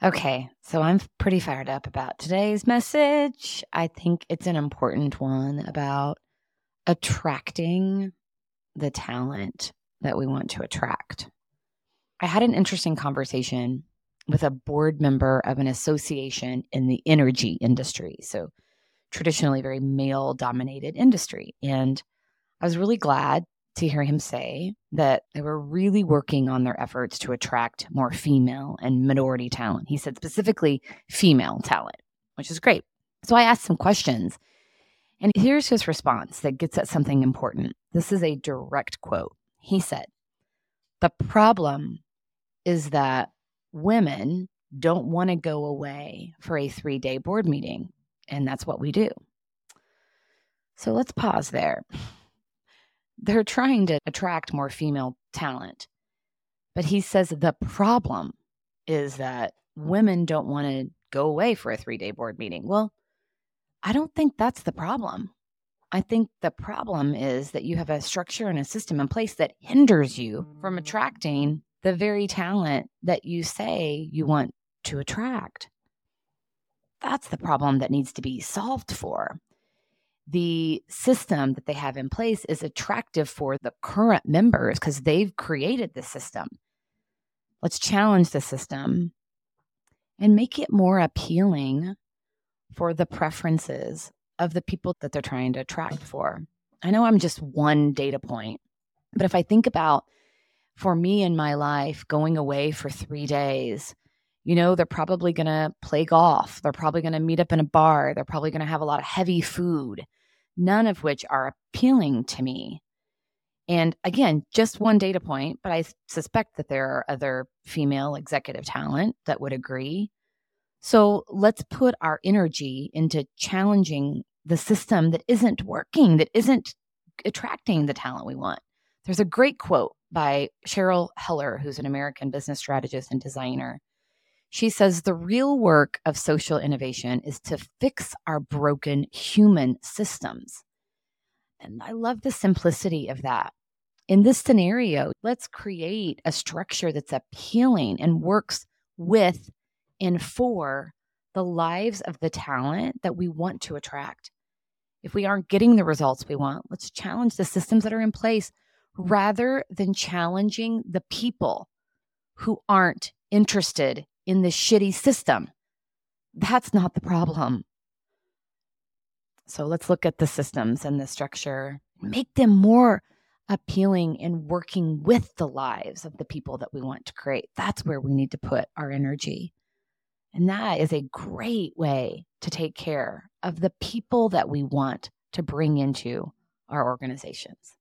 Okay, so I'm pretty fired up about today's message. I think it's an important one about attracting the talent that we want to attract. I had an interesting conversation with a board member of an association in the energy industry. So, traditionally, very male dominated industry. And I was really glad to hear him say that they were really working on their efforts to attract more female and minority talent. He said specifically female talent, which is great. So I asked some questions, and here's his response that gets at something important. This is a direct quote. He said, The problem is that women don't want to go away for a three day board meeting, and that's what we do. So let's pause there they're trying to attract more female talent. But he says the problem is that women don't want to go away for a three day board meeting. Well, I don't think that's the problem. I think the problem is that you have a structure and a system in place that hinders you from attracting the very talent that you say you want to attract. That's the problem that needs to be solved for the system that they have in place is attractive for the current members because they've created the system. Let's challenge the system and make it more appealing for the preferences of the people that they're trying to attract for. I know I'm just one data point, but if I think about for me in my life going away for three days, you know, they're probably going to play golf. They're probably going to meet up in a bar. They're probably going to have a lot of heavy food none of which are appealing to me. And again, just one data point, but I suspect that there are other female executive talent that would agree. So let's put our energy into challenging the system that isn't working, that isn't attracting the talent we want. There's a great quote by Cheryl Heller, who's an American business strategist and designer. She says the real work of social innovation is to fix our broken human systems. And I love the simplicity of that. In this scenario, let's create a structure that's appealing and works with and for the lives of the talent that we want to attract. If we aren't getting the results we want, let's challenge the systems that are in place rather than challenging the people who aren't interested in this shitty system. That's not the problem. So let's look at the systems and the structure, make them more appealing in working with the lives of the people that we want to create. That's where we need to put our energy. And that is a great way to take care of the people that we want to bring into our organizations.